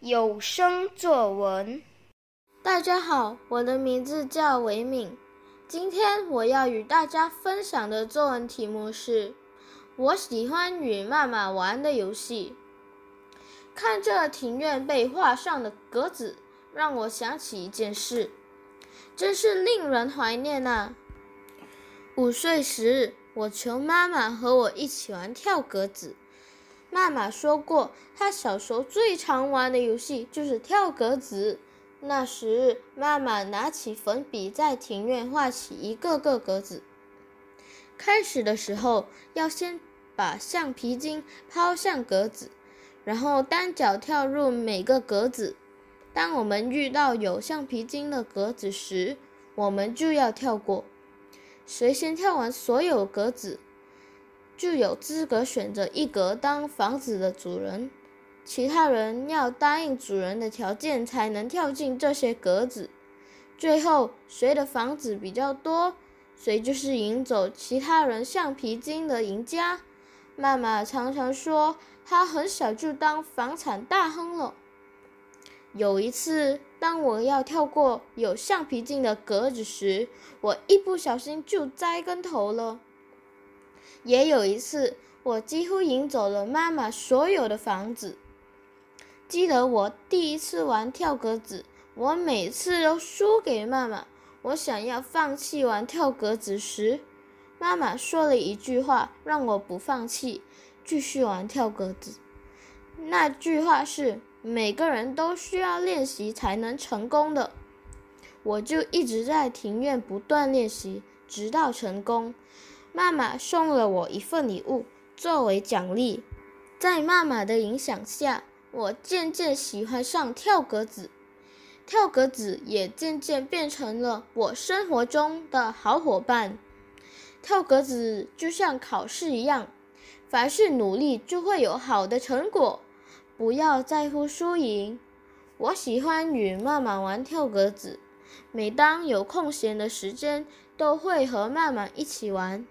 有声作文。大家好，我的名字叫维敏。今天我要与大家分享的作文题目是：我喜欢与妈妈玩的游戏。看着庭院被画上的格子，让我想起一件事，真是令人怀念呐。五岁时，我求妈妈和我一起玩跳格子。妈妈说过，她小时候最常玩的游戏就是跳格子。那时，妈妈拿起粉笔，在庭院画起一个个格子。开始的时候，要先把橡皮筋抛向格子。然后单脚跳入每个格子。当我们遇到有橡皮筋的格子时，我们就要跳过。谁先跳完所有格子，就有资格选择一格当房子的主人。其他人要答应主人的条件才能跳进这些格子。最后，谁的房子比较多，谁就是赢走其他人橡皮筋的赢家。妈妈常常说，她很小就当房产大亨了。有一次，当我要跳过有橡皮筋的格子时，我一不小心就栽跟头了。也有一次，我几乎赢走了妈妈所有的房子。记得我第一次玩跳格子，我每次都输给妈妈。我想要放弃玩跳格子时，妈妈说了一句话，让我不放弃，继续玩跳格子。那句话是：每个人都需要练习才能成功的。我就一直在庭院不断练习，直到成功。妈妈送了我一份礼物作为奖励。在妈妈的影响下，我渐渐喜欢上跳格子，跳格子也渐渐变成了我生活中的好伙伴。跳格子就像考试一样，凡是努力就会有好的成果，不要在乎输赢。我喜欢与妈妈玩跳格子，每当有空闲的时间，都会和妈妈一起玩。